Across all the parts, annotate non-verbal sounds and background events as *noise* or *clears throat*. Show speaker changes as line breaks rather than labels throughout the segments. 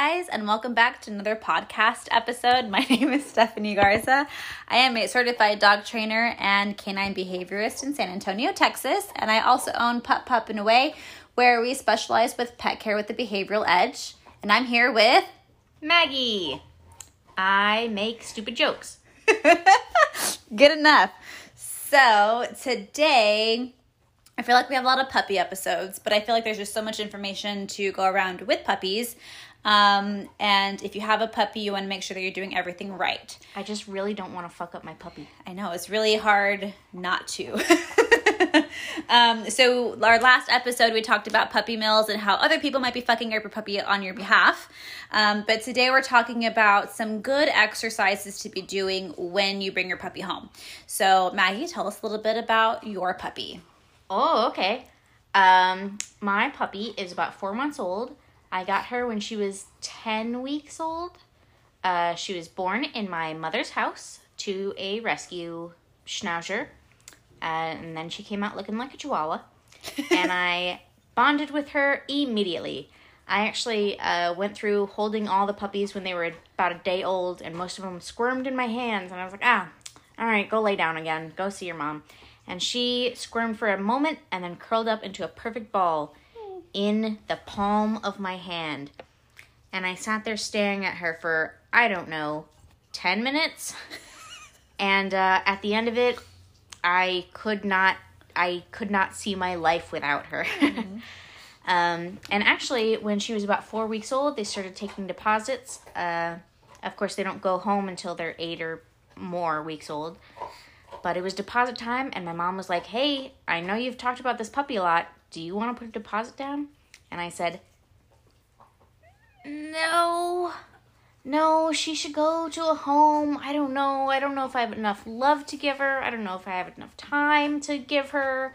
guys, and welcome back to another podcast episode. *laughs* My name is Stephanie Garza. I am a certified dog trainer and canine behaviorist in San Antonio, Texas, and I also own Pup Pup and Away, where we specialize with pet care with the behavioral edge. And I'm here with
Maggie. I make stupid jokes. *laughs*
Good enough. So today, I feel like we have a lot of puppy episodes, but I feel like there's just so much information to go around with puppies. Um, and if you have a puppy, you want to make sure that you're doing everything right.
I just really don't want to fuck up my puppy.
I know it's really hard not to. *laughs* um, so our last episode, we talked about puppy mills and how other people might be fucking your puppy on your behalf. Um, but today we're talking about some good exercises to be doing when you bring your puppy home. So Maggie, tell us a little bit about your puppy.
Oh, okay. Um, my puppy is about four months old. I got her when she was 10 weeks old. Uh, she was born in my mother's house to a rescue schnauzer. Uh, and then she came out looking like a chihuahua. *laughs* and I bonded with her immediately. I actually uh, went through holding all the puppies when they were about a day old, and most of them squirmed in my hands. And I was like, ah, all right, go lay down again. Go see your mom and she squirmed for a moment and then curled up into a perfect ball in the palm of my hand. And I sat there staring at her for, I don't know, 10 minutes. *laughs* and uh, at the end of it, I could not. I could not see my life without her. Mm-hmm. *laughs* um, and actually, when she was about four weeks old, they started taking deposits. Uh, of course, they don't go home until they're eight or more weeks old. But it was deposit time, and my mom was like, Hey, I know you've talked about this puppy a lot. Do you want to put a deposit down? And I said, No. No, she should go to a home. I don't know. I don't know if I have enough love to give her. I don't know if I have enough time to give her.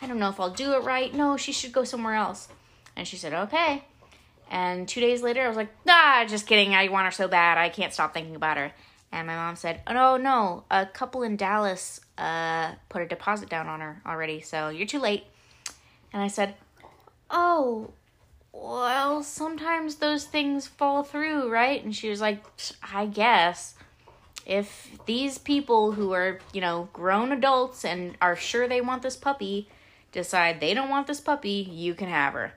I don't know if I'll do it right. No, she should go somewhere else. And she said, Okay. And two days later, I was like, Ah, just kidding. I want her so bad. I can't stop thinking about her. And my mom said, "Oh no, no, a couple in Dallas uh, put a deposit down on her already, so you're too late." And I said, "Oh, well, sometimes those things fall through, right?" And she was like, "I guess." If these people who are, you know, grown adults and are sure they want this puppy decide they don't want this puppy, you can have her. And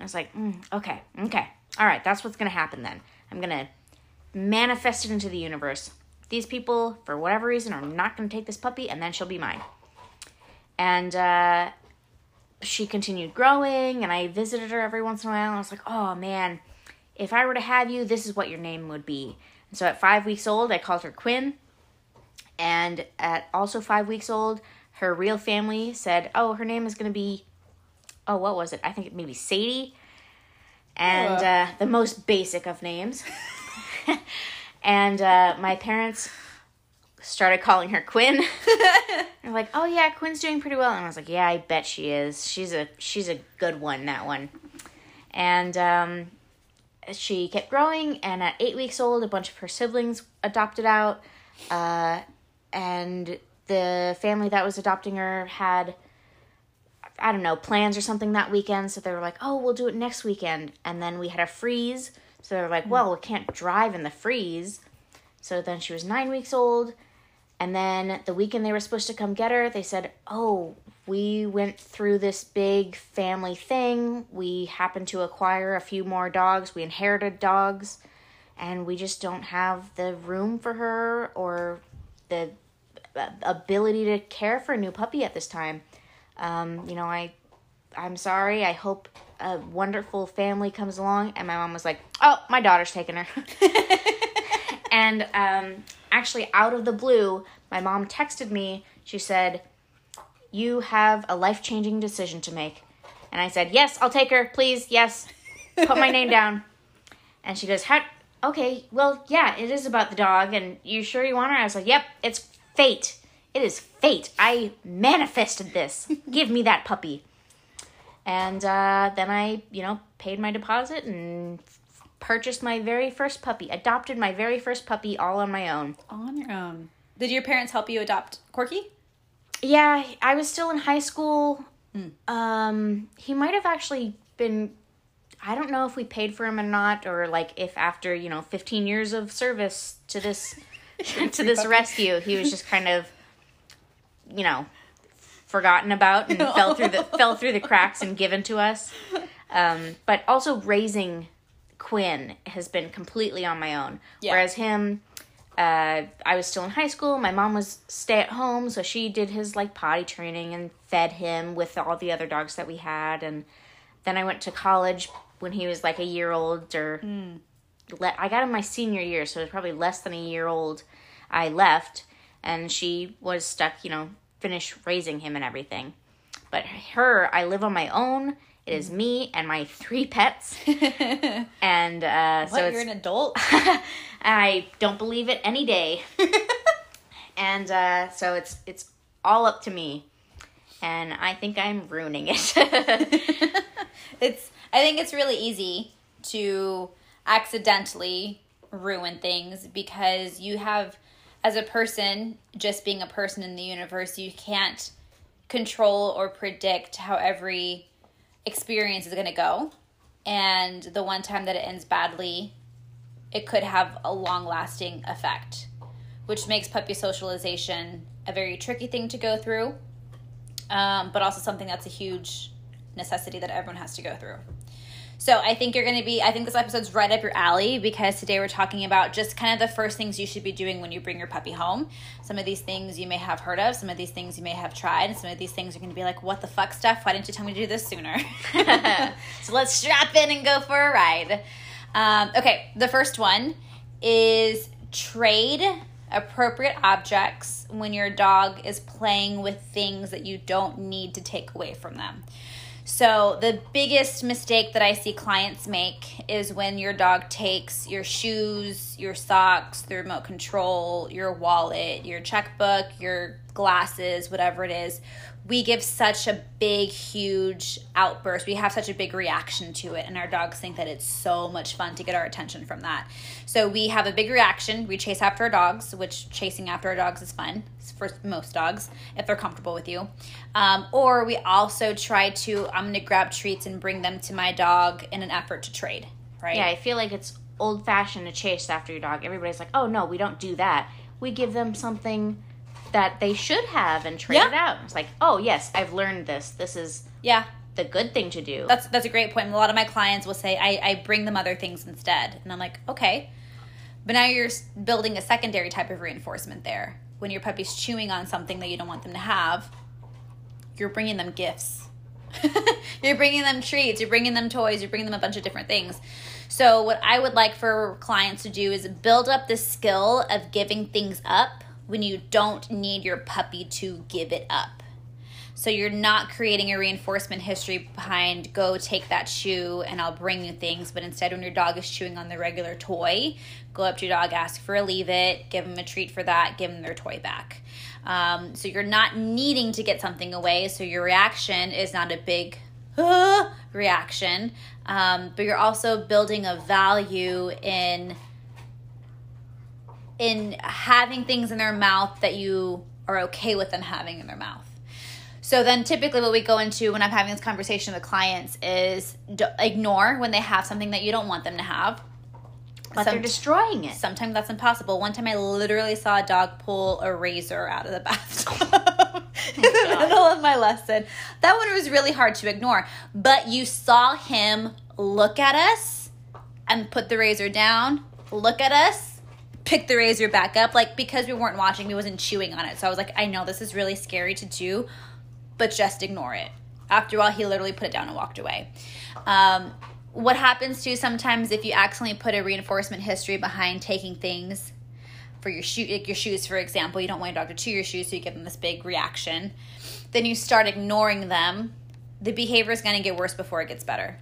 I was like, mm, okay, okay. All right, that's what's going to happen then. I'm going to manifest it into the universe. These people, for whatever reason, are not going to take this puppy, and then she'll be mine. And uh, she continued growing, and I visited her every once in a while, and I was like, oh man, if I were to have you, this is what your name would be. And so at five weeks old, I called her Quinn. And at also five weeks old, her real family said, oh, her name is going to be, oh, what was it? I think it maybe Sadie. And uh, the most basic of names. *laughs* and uh, my parents started calling her Quinn. *laughs* They're like, "Oh yeah, Quinn's doing pretty well," and I was like, "Yeah, I bet she is. She's a she's a good one, that one." And um, she kept growing, and at eight weeks old, a bunch of her siblings adopted out, uh, and the family that was adopting her had. I don't know, plans or something that weekend. So they were like, oh, we'll do it next weekend. And then we had a freeze so they were like, well, we can't drive in the freeze. So then she was nine weeks old. And then the weekend they were supposed to come get her, they said, oh, we went through this big family thing. We happened to acquire a few more dogs. We inherited dogs. And we just don't have the room for her or the ability to care for a new puppy at this time. Um, you know, I, I'm sorry. I hope a wonderful family comes along, and my mom was like, "Oh, my daughter's taking her." *laughs* and um, actually, out of the blue, my mom texted me. She said, "You have a life changing decision to make," and I said, "Yes, I'll take her, please. Yes, put my name *laughs* down." And she goes, "How?" Okay, well, yeah, it is about the dog, and you sure you want her? I was like, "Yep, it's fate. It is fate. I manifested this. *laughs* Give me that puppy." And uh, then I, you know, paid my deposit and purchased my very first puppy, adopted my very first puppy all on my own.
On your own. Did your parents help you adopt Corky?
Yeah, I was still in high school. Mm. Um, he might have actually been I don't know if we paid for him or not, or like if after you know 15 years of service to this *laughs* to this rescue, he was just kind of, you know, forgotten about and *laughs* fell through the fell through the cracks and given to us. Um, but also raising Quinn has been completely on my own,
Yeah.
whereas him. Uh, I was still in high school. My mom was stay at home, so she did his like potty training and fed him with all the other dogs that we had. And then I went to college when he was like a year old, or le- I got him my senior year, so it was probably less than a year old. I left, and she was stuck, you know, finish raising him and everything. But her, I live on my own. It is me and my three pets, *laughs* and uh, so
what,
it's
you're an adult? *laughs*
I don't believe it any day. *laughs* and uh, so it's it's all up to me, and I think I'm ruining it.
it's I think it's really easy to accidentally ruin things because you have as a person just being a person in the universe you can't control or predict how every experience is going to go and the one time that it ends badly it could have a long lasting effect which makes puppy socialization a very tricky thing to go through um, but also something that's a huge necessity that everyone has to go through. So I think you're going to be, I think this episode's right up your alley because today we're talking about just kind of the first things you should be doing when you bring your puppy home. Some of these things you may have heard of, some of these things you may have tried, and some of these things are going to be like, what the fuck stuff? Why didn't you tell me to do this sooner? *laughs* so let's strap in and go for a ride. Um, okay, the first one is trade appropriate objects when your dog is playing with things that you don't need to take away from them. So, the biggest mistake that I see clients make is when your dog takes your shoes, your socks, the remote control, your wallet, your checkbook, your glasses, whatever it is. We give such a big, huge outburst. We have such a big reaction to it, and our dogs think that it's so much fun to get our attention from that. So, we have a big reaction. We chase after our dogs, which chasing after our dogs is fun for most dogs if they're comfortable with you. Um, or we also try to, I'm to grab treats and bring them to my dog in an effort to trade, right?
yeah, I feel like it's old fashioned to chase after your dog. Everybody's like, oh no, we don't do that. We give them something that they should have and trade
Yeah.
it out. It's like, oh yes, I've learned this. This is
Yeah.
the good thing to do.
That's that's a great point. A lot of my clients will say, I, I bring them other things instead. And I'm like, okay. But now you're building a secondary type of reinforcement there. When your puppy's chewing on something that you don't want them to have, you're bringing them gifts. *laughs* you're bringing them treats, you're bringing them toys, you're bringing them a bunch of different things. So, what I would like for clients to do is build up the skill of giving things up when you don't need your puppy to give it up. So you're not creating a reinforcement history behind go take that shoe and I'll bring you things, but instead when your dog is chewing on the regular toy, go up to your dog, ask for a leave it, give them a treat for that, give them their toy back. Um, so you're not needing to get something away, so your reaction is not a big "Ah," reaction, um, but you're also building a value in in having things in their mouth that you are okay with them having in their mouth. So then typically what we go into when I'm having this conversation with clients is d- ignore when they have something that you don't want them to have.
but
some-
they're destroying it.
Sometimes that's impossible. One time I literally saw a dog pull a razor out of the bathtub *laughs* *laughs* in the oh
God.
middle of my lesson. That one was really hard to ignore. But you saw him look at us and put the razor down, look at us, pick the razor back up. Like because we weren't watching, he wasn't chewing on it. So I was like, I know this is really scary to do, but just ignore it. After all, he literally put it down and walked away. Um, what happens too sometimes if you accidentally put a reinforcement history behind taking things for your shoe, like your shoes, for example, you don't want your dog to chew your shoes, so you give them this big reaction. Then you start ignoring them. The behavior is going to get worse before it gets better.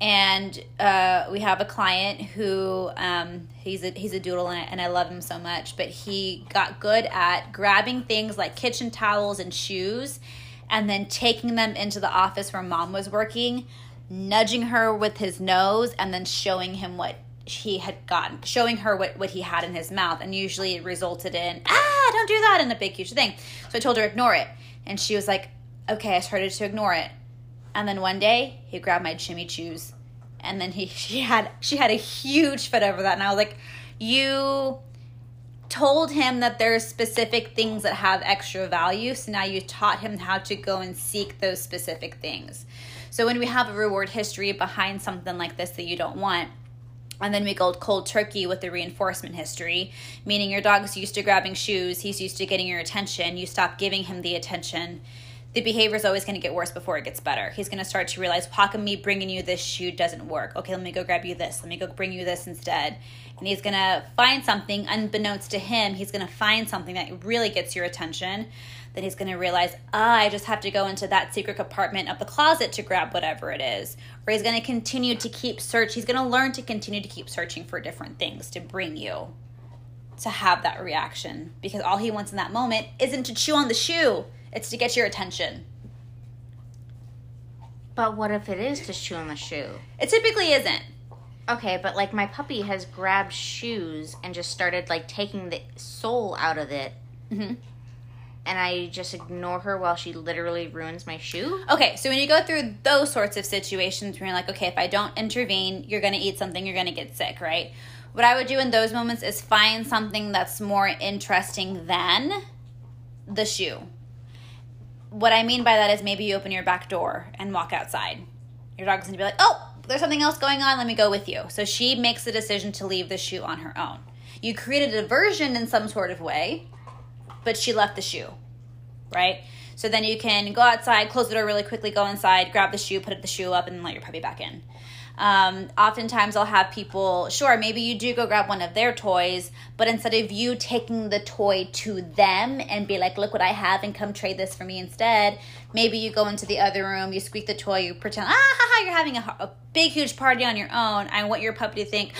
And uh, we have a client who um, he's a he's a doodle and I, and I love him so much, but he got good at grabbing things like kitchen towels and shoes, and then taking them into the office where mom was working, nudging her with his nose, and then showing him what he had gotten, showing her what, what he had in his mouth. And usually it resulted in, ah, don't do that, in a big, huge thing. So I told her, ignore it. And she was like, okay, I started to ignore it. And then one day he grabbed my Jimmy Choos. And then he *laughs* she had she had a huge fit over that. And i was like you told him that there's specific things that have extra value. So now you taught him how to go and seek those specific things. So when we have a reward history behind something like this that you don't want and then we go cold turkey with the reinforcement history, meaning your dog's used to grabbing shoes, he's used to getting your attention, you stop giving him the attention. The behavior is always going to get worse before it gets better. He's going to start to realize, how come me bringing you this shoe doesn't work? Okay, let me go grab you this. Let me go bring you this instead. And he's going to find something, unbeknownst to him, he's going to find something that really gets your attention then he's going to realize, ah, I just have to go into that secret compartment of the closet to grab whatever it is. Or he's going to continue to keep search. He's going to learn to continue to keep searching for different things to bring you to have that reaction because all he wants in that moment isn't to chew on the shoe, it's to get your attention.
But what if it is to chew on the shoe?
It typically isn't.
Okay, but like my puppy has grabbed shoes and just started like taking the sole out of it. Mm-hmm and I just ignore her while she literally ruins my shoe.
Okay, so when you go through those sorts of situations where you're like, okay, if I don't intervene, you're gonna eat something, you're gonna get sick, right? What I would do in those moments is find something that's more interesting than the shoe. What I mean by that is maybe you open your back door and walk outside. Your dog's gonna be like, oh, there's something else going on, let me go with you. So she makes the decision to leave the shoe on her own. You created a diversion in some sort of way but she left the shoe, right? So then you can go outside, close the door really quickly, go inside, grab the shoe, put the shoe up, and let your puppy back in. Um, oftentimes, I'll have people, sure, maybe you do go grab one of their toys, but instead of you taking the toy to them and be like, look what I have and come trade this for me instead, maybe you go into the other room, you squeak the toy, you pretend, ah, ha, ha, you're having a, a big, huge party on your own. I want your puppy to think,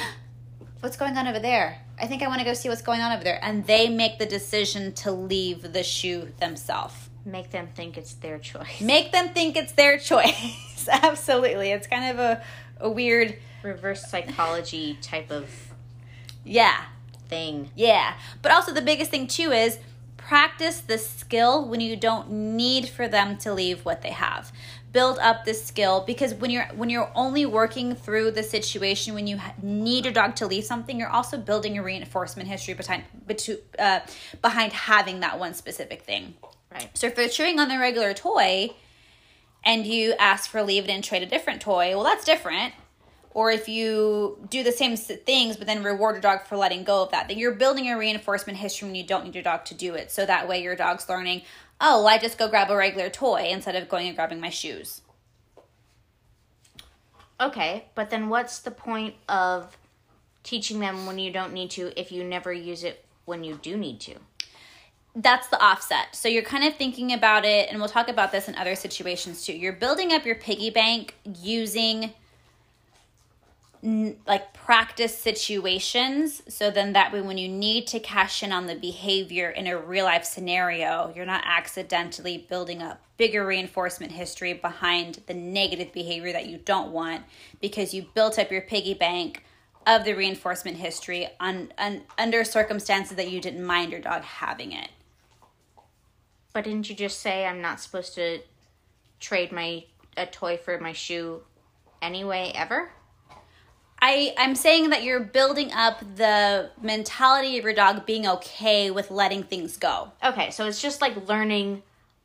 what's going on over there? I think I want to go see what's going on over there. And they make the decision to leave the shoe themselves.
Make them think it's their choice.
Make them think it's their choice. *laughs* Absolutely. It's kind of a, a weird
reverse psychology type of
yeah
thing.
Yeah. But also the biggest thing too is practice the skill when you don't need for them to leave what they have build up this skill because when you're when you're only working through the situation when you need your dog to leave something you're also building a reinforcement history behind uh, behind having that one specific thing.
Right.
So if they're chewing on the regular toy and you ask for leave it and trade a different toy well that's different. Or if you do the same things but then reward your dog for letting go of that then you're building a reinforcement history when you don't need your dog to do it. So that way your dog's learning oh, I just go grab a regular toy instead of going and grabbing my shoes.
Okay, but then what's the point of teaching them when you don't need to if you never use it when you do need to?
That's the offset. So you're kind of thinking about it, and we'll talk about this in other situations too. You're building up your piggy bank using like practice situations so then that way when you need to cash in on the behavior in a real life scenario you're not accidentally building up bigger reinforcement history behind the negative behavior that you don't want because you built up your piggy bank of the reinforcement history on, on under circumstances that you didn't mind your dog having it.
But didn't you just say i'm not supposed to trade my a toy for my shoe anyway ever
I, I'm saying that you're building up the mentality of your dog being okay with letting things go.
Okay, so it's just like learning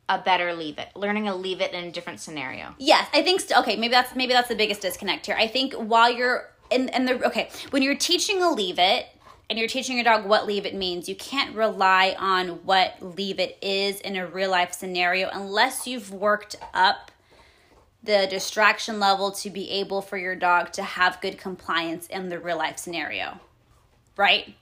a better leave it, learning a leave it in a different scenario.
Yes, I think. St- okay, maybe that's maybe that's the biggest disconnect here. I think while you're in, in the okay, when you're teaching a leave it and you're teaching your dog what leave it means, you can't rely on what leave it is in a real life scenario unless you've worked up the distraction level to be able for your dog to have good compliance in the real life scenario. Right?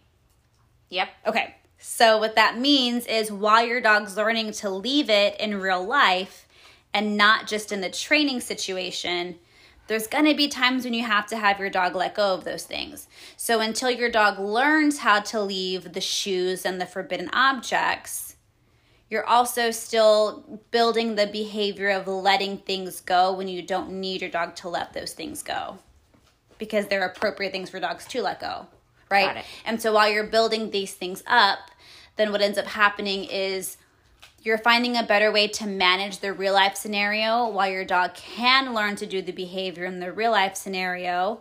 Yep.
Okay. So, what that means is while your dog's learning to leave it in real life and not just in the training situation, there's going to be times when you have to have your dog let go of those things. So, until your dog learns how to leave the shoes and the forbidden objects, you're also still building the behavior of letting things go when you don't need your dog to let those things go. Because they're appropriate things for dogs to let go right? And so while you're building these things up then what ends up happening is you're finding a better way to manage the real life scenario while your dog can learn to do the behavior in the real life scenario.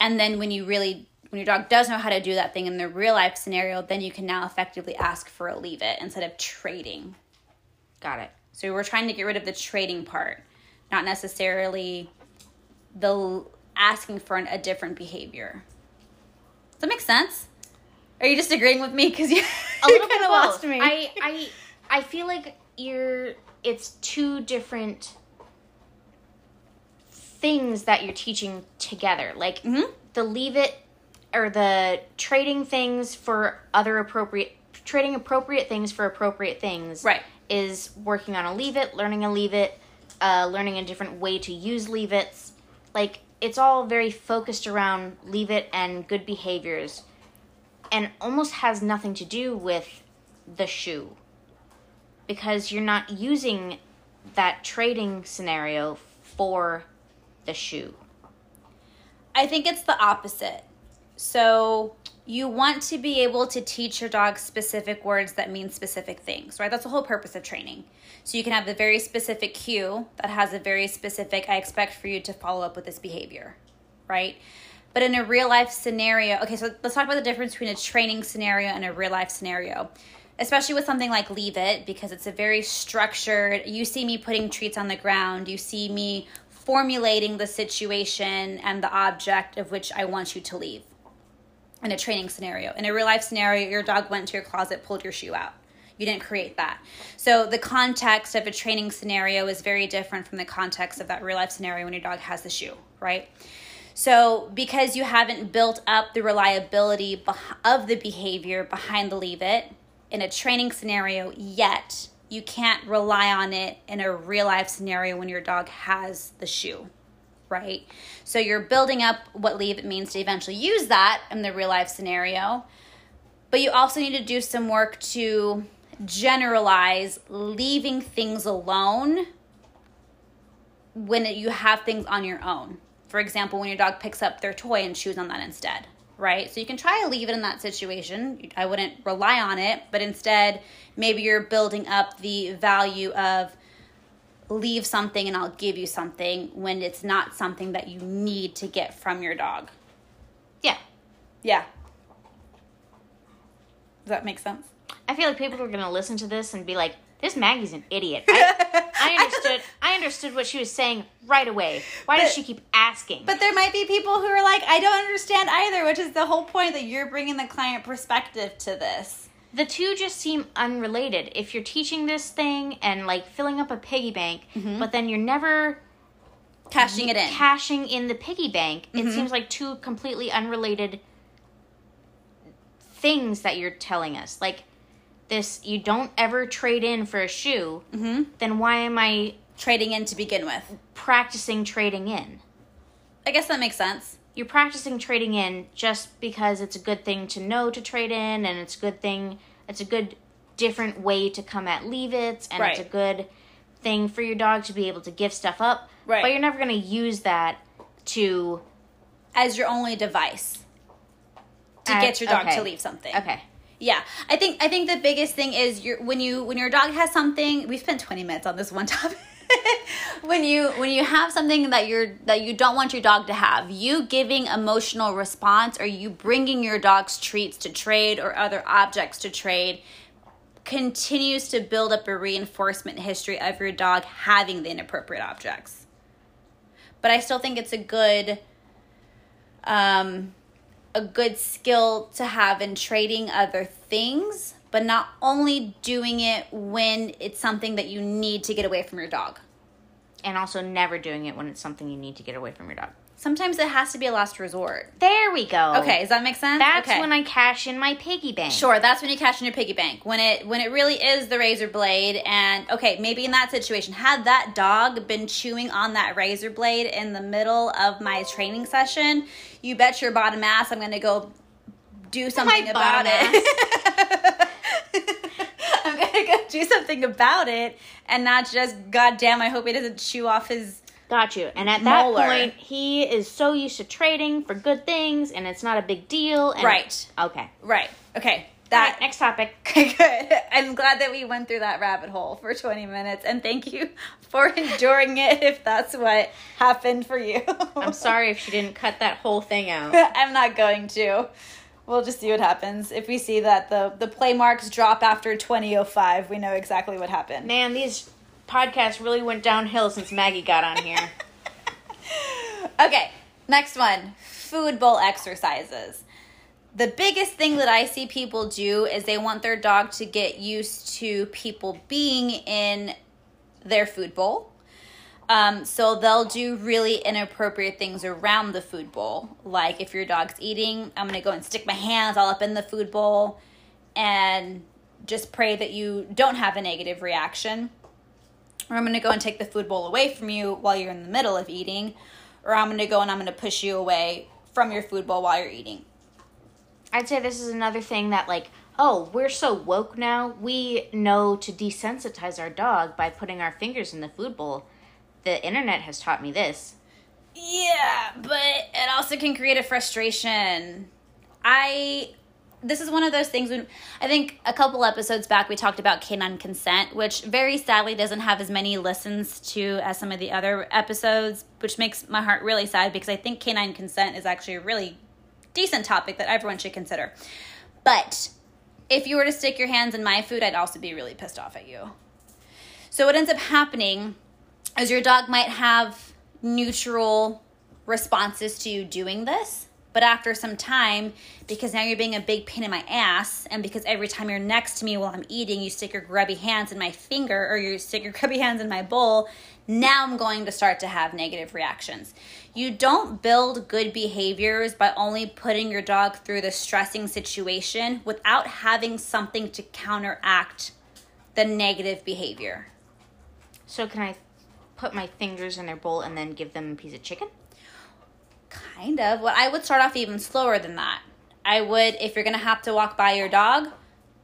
And then when you really when your dog does know how to do that thing in the real life scenario, then you can now effectively ask for a leave it instead of trading.
Got it.
So we're trying to get rid of the trading part, not necessarily the asking for an, a different behavior. Does that make sense? Are you just agreeing with me because you *laughs*
A little bit
kinda lost me?
I, I, I feel like you're. It's two different things that you're teaching together. Like
Mhm.
the leave it or the trading things for other appropriate trading appropriate things for appropriate things.
Right.
Is working on a leave it, learning a leave it, uh, learning a different way to use leave it's. Like it's all very focused around leave it and good behaviors and almost has nothing to do with the shoe because you're not using that trading scenario for the shoe.
I think it's the opposite. So you want to be able to teach your dog specific words that mean specific things, right? That's the whole purpose of training. So you can have a very specific cue that has a very specific, I expect for you to follow up with this behavior, right? But in a real life scenario, okay, so let's talk about the difference between a training scenario and a real life scenario. Especially with something like Leave It, because it's a very structured, you see me putting treats on the ground, you see me formulating the situation and the object of which I want you to leave in a training scenario. In a real life scenario, your dog went to your closet, pulled your shoe out. You didn't create that. So the context of a training scenario is very different from the context of that real life scenario when your dog has the shoe, right? So because you haven't built up the reliability of the behavior behind the leave it in a training scenario yet, you can't rely on it in a real life scenario when your dog has the shoe right? So you're building up what leave means to eventually use that in the real life scenario. But you also need to do some work to generalize leaving things alone when you have things on your own. For example, when your dog picks up their toy and chews on that instead, right? So you can try to leave it in that situation. I wouldn't rely on it, but instead, maybe you're building up the value of leave something and I'll give you something when it's not something that you need to get from your dog.
Yeah.
Yeah. Does that make sense?
I feel like people are going to listen to this and be like, "This Maggie's an idiot." I, I *laughs* understood. I understood what she was saying right away. Why does she keep asking?
But there might be people who are like, I don't understand either, which is the whole point that you're bringing the client perspective to this.
The two just seem unrelated. If you're teaching this thing and like filling up a piggy bank, but then you're never
Cashing it in.
cashing in the piggy bank, it seems like two completely unrelated things that you're telling us. Like this, you don't ever trade in for a shoe.
hmm
Then why am I
Trading in to begin with.
practicing trading in?
I guess that makes sense.
You're practicing trading in just because it's a good thing to know to trade in, and it's a good thing. It's a good different way to come at leave it, and it's a good thing for your dog to be able to give stuff up.
Right.
But you're never going to use that to
As your only device to
Uh,
get your dog
okay.
to leave something.
okay.
Yeah, I think I think the biggest thing is your when you when your dog has something. We spent twenty minutes on this one *laughs* topic. *laughs* when you when you have something that you're that you don't want your dog to have, you giving emotional response or you bringing your dog's treats to trade or other objects to trade continues to build up a reinforcement history of your dog having the inappropriate objects. But I still think it's a good um a good skill to have in trading other things, but not only doing it when it's something that you need to get away from your dog.
And also never doing it when it's something you need to get away from your dog.
Sometimes it has to be a last resort.
There we go.
Okay, does that make sense?
That's
okay.
when I cash in my piggy bank.
Sure, that's when you cash in your piggy bank. When it when it really is the razor blade and okay, maybe in that situation, had that dog been chewing on that razor blade in the middle of my training session, you bet your bottom ass I'm gonna go do something about it. *laughs* I'm gonna go *laughs* do something about it and not just goddamn I hope he doesn't chew off his
Got you. And at that
Molar.
point, he is so used to trading for good things, and it's not a big deal. And
Right.
Okay.
Right. Okay. that
Alright, next topic. *laughs*
Good. I'm glad that we went through that rabbit hole for 20 minutes, and thank you *laughs* for enduring it if that's what happened for you.
I'm sorry if she didn't cut that whole thing out.
I'm not going to. We'll just see what happens. If we see that the, the play marks drop after 2005, we know exactly what happened.
Man, these podcasts really went downhill since Maggie got on here. *laughs*
Okay, next one food bowl exercises. The biggest thing that I see people do is they want their dog to get used to people being in their food bowl. Um, so they'll do really inappropriate things around the food bowl. Like if your dog's eating, I'm gonna go and stick my hands all up in the food bowl and just pray that you don't have a negative reaction. Or I'm gonna go and take the food bowl away from you while you're in the middle of eating. Or I'm gonna go and I'm gonna push you away from your food bowl while you're eating.
I'd say this is another thing that, like, oh, we're so woke now. We know to desensitize our dog by putting our fingers in the food bowl. The internet has taught me this.
Yeah, but it also can create a frustration. I this is one of those things when I think a couple episodes back we talked about canine consent, which very sadly doesn't have as many listens to as some of the other episodes, which makes my heart really sad because I think canine consent is actually a really decent topic that everyone should consider. But if you were to stick your hands in my food, I'd also be really pissed off at you. So what ends up happening is your dog might have neutral responses to you doing this. But after some time, because now you're being a big pain in my ass, and because every time you're next to me while I'm eating, you stick your grubby hands in my finger or you stick your *laughs* grubby hands in my bowl, now I'm going to start to have negative reactions. You don't build good behaviors by only putting your dog through the stressing situation without having something to counteract the negative behavior.
So, can I put my fingers in their bowl and then give them a piece of chicken?
Kind of. Well, I would start off even slower than that. I would, if you're gonna have to walk by your dog,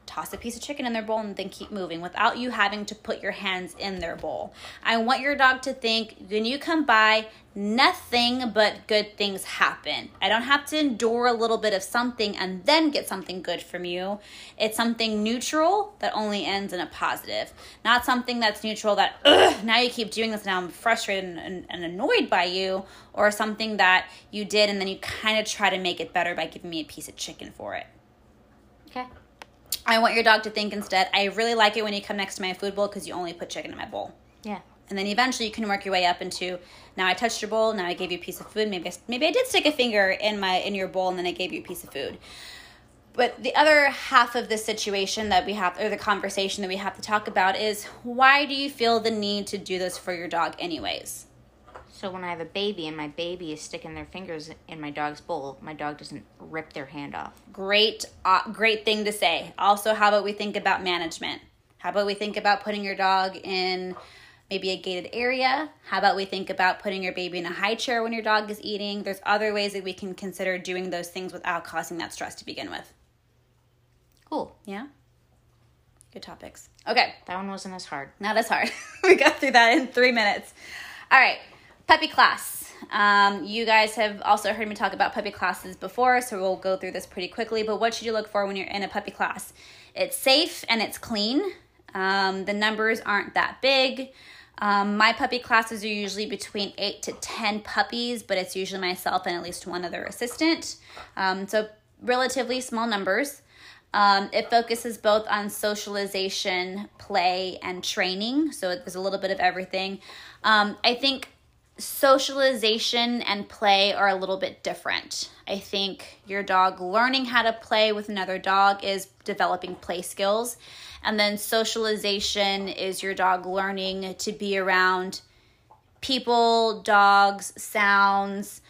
toss a piece of chicken in their bowl and then keep moving without you having to put your hands in their bowl. I want your dog to think when you come by, nothing but good things happen. I don't have to endure a little bit of something and then get something good from you. It's something neutral that only ends in a positive, not something that's neutral that, ugh, now you keep doing this, now I'm frustrated and, and, and annoyed by you, or something that you did and then you kind of try to make it better by giving me a piece of chicken for it.
Okay.
I want your dog to think instead, I really like it when you come next to my food bowl because you only put chicken in my bowl.
Yeah.
And then eventually you can work your way up into now I touched your bowl, now I gave you a piece of food. Maybe I, maybe I did stick a finger in my in your bowl and then I gave you a piece of food. But the other half of this situation that we have or the conversation that we have to talk about is why do you feel the need to do this for your dog anyways?
So, when I have a baby and my baby is sticking their fingers in my dog's bowl, my dog doesn't rip their hand off.
Great uh, great thing to say. Also, how about we think about management? How about we think about putting your dog in maybe a gated area? How about we think about putting your baby in a high chair when your dog is eating? There's other ways that we can consider doing those things without causing that stress to begin with.
Cool.
Yeah? Good topics. Okay,
That one wasn't as hard.
not as hard. *laughs* we got through that in three minutes. All right, puppy class. Um, you guys have also heard me talk about puppy classes before, so we'll go through this pretty quickly. But what should you look for when you're in a puppy class? It's safe and it's clean. Um, the numbers aren't that big. Um, my puppy classes are usually between eight to 10 puppies, but it's usually myself and at least one other assistant. Um, so, relatively small numbers. Um, it focuses both on socialization, play, and training. So, there's a little bit of everything. Um, I think socialization and play are a little bit different. I think your dog learning how to play with another dog is developing play skills. And then socialization is your dog learning to be around people, dogs, sounds,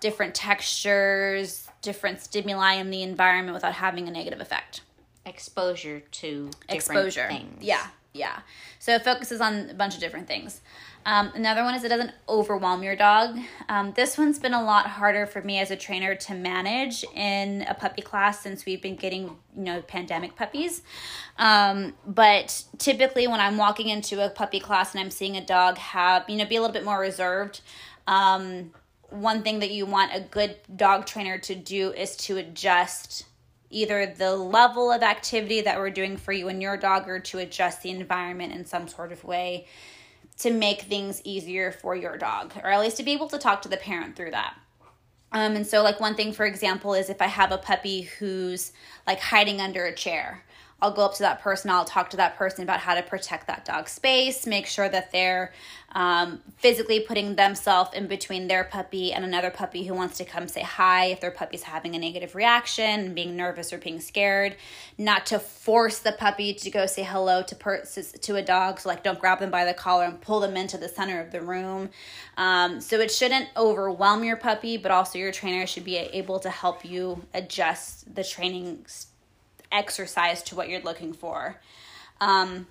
different textures, different stimuli in the environment without having a negative effect.
Exposure to different
Exposure.
things.
Yeah, yeah. So it focuses on a bunch of different things. Um, another one is it doesn't overwhelm your dog. Um, this one's been a lot harder for me as a trainer to manage in a puppy class since we've been getting, you know, pandemic puppies. Um, but typically, when I'm walking into a puppy class and I'm seeing a dog have, you know, be a little bit more reserved, um, one thing that you want a good dog trainer to do is to adjust either the level of activity that we're doing for you and your dog or to adjust the environment in some sort of way to make things easier for your dog or at least to be able to talk to the parent through that. Um, and so like one thing for example is if i have a puppy who's like hiding under a chair I'll go up to that person, I'll talk to that person about how to protect that dog's space, make sure that they're um, physically putting themselves in between their puppy and another puppy who wants to come say hi if their puppy's having a negative reaction, being nervous or being scared. Not to force the puppy to go say hello to per- to a dog, so like don't grab them by the collar and pull them into the center of the room. Um, so it shouldn't overwhelm your puppy, but also your trainer should be able to help you adjust the training exercise to what you're looking for. Um,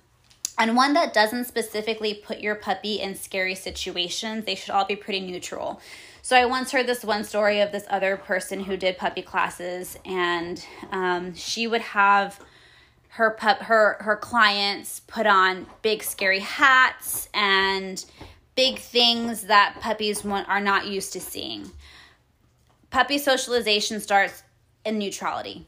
and one that doesn't specifically put your puppy in scary situations, they should all be pretty neutral. So I once heard this one story of this other person who did puppy classes, and um, she would have her pup her her clients put on big scary hats and big things that puppies want, are not used to seeing. Puppy socialization starts in neutrality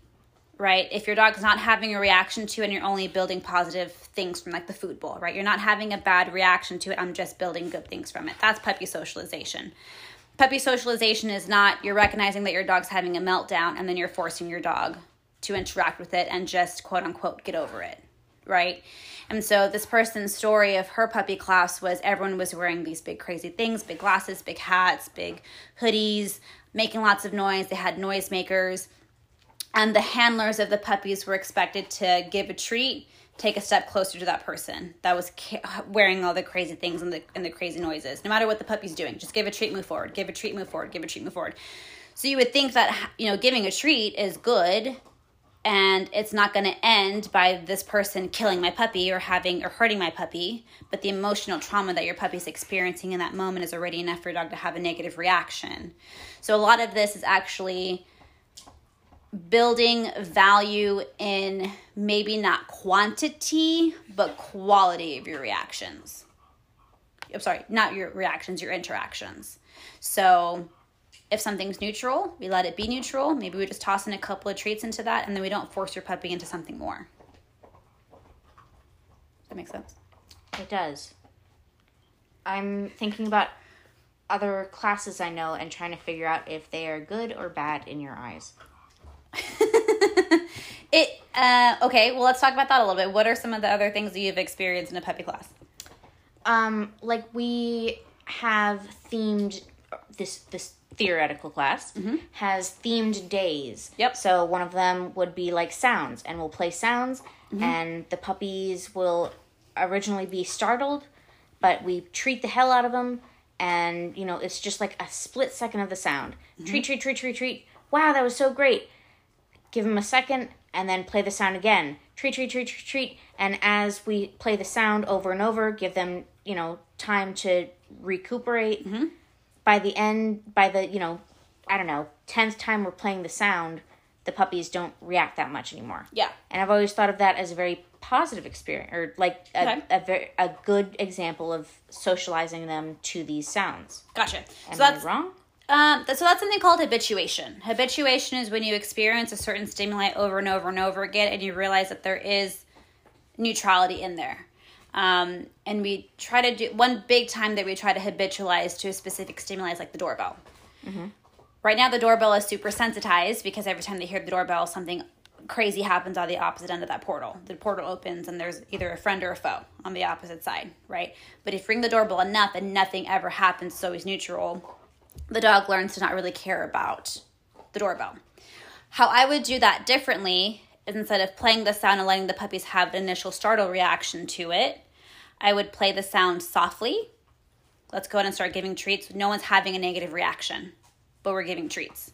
right? If your dog's not having a reaction to it and you're only building positive things from like the food bowl, right? You're not having a bad reaction to it, I'm just building good things from it. That's puppy socialization. Puppy socialization is not you're recognizing that your dog's having a meltdown and then you're forcing your dog to interact with it and just quote unquote get over it, right? And so this person's story of her puppy class was everyone was wearing these big crazy things, big glasses, big hats, big hoodies, making lots of noise. They had noisemakers and the handlers of the puppies were expected to give a treat take a step closer to that person that was ca- wearing all the crazy things and the, and the crazy noises. No matter what the puppy's doing just give a treat move forward give a treat move forward give a treat move forward. So you would think that you know giving a treat is good and it's not going to end by this person killing my puppy or having or hurting my puppy but the emotional trauma that your puppy's experiencing in that moment is already enough for your dog to have a negative reaction. So a lot of this is actually building value in maybe not quantity, but quality of your reactions. I'm sorry, not your reactions, your interactions. So if something's neutral, we let it be neutral. Maybe we just toss in a couple of treats into that and then we don't force your puppy into something more. That make sense?
It does. I'm thinking about other classes I know and trying to figure out if they are good or bad in your eyes. *laughs*
it uh, okay. Well, let's talk about that a little bit. What are some of the other things that you've experienced in a puppy class?
Um, like we have themed this this theoretical class mm-hmm. has themed days.
Yep.
So one of them would be like sounds, and we'll play sounds, mm-hmm. and the puppies will originally be startled, but we treat the hell out of them, and you know it's just like a split second of the sound. Mm-hmm. Treat, treat, treat, treat, treat. Wow, that was so great give them a second, and then play the sound again. Treat, treat, treat, treat, treat. And as we play the sound over and over, give them, you know, time to recuperate. Mm-hmm. By the end, by the, you know, I don't know, 10th time we're playing the sound, the puppies don't react that much anymore.
Yeah.
And I've always thought of that as a very positive experience or like a, okay. a, very a good example of socializing them to these sounds.
Gotcha.
Am so that's, I wrong?
Um, so that's something called habituation. Habituation is when you experience a certain stimuli over and over and over again, and you realize that there is neutrality in there. Um, and we try to do one big time that we try to habitualize to a specific stimuli is like the doorbell. Mm-hmm. Right now, the doorbell is super sensitized because every time they hear the doorbell, something crazy happens on the opposite end of that portal. The portal opens and there's either a friend or a foe on the opposite side, right? But if you ring the doorbell enough and nothing ever happens, so he's neutral, the dog learns to not really care about the doorbell. How I would do that differently is instead of playing the sound and letting the puppies have an initial startle reaction to it, I would play the sound softly. Let's go ahead and start giving treats. No one's having a negative reaction, but we're giving treats.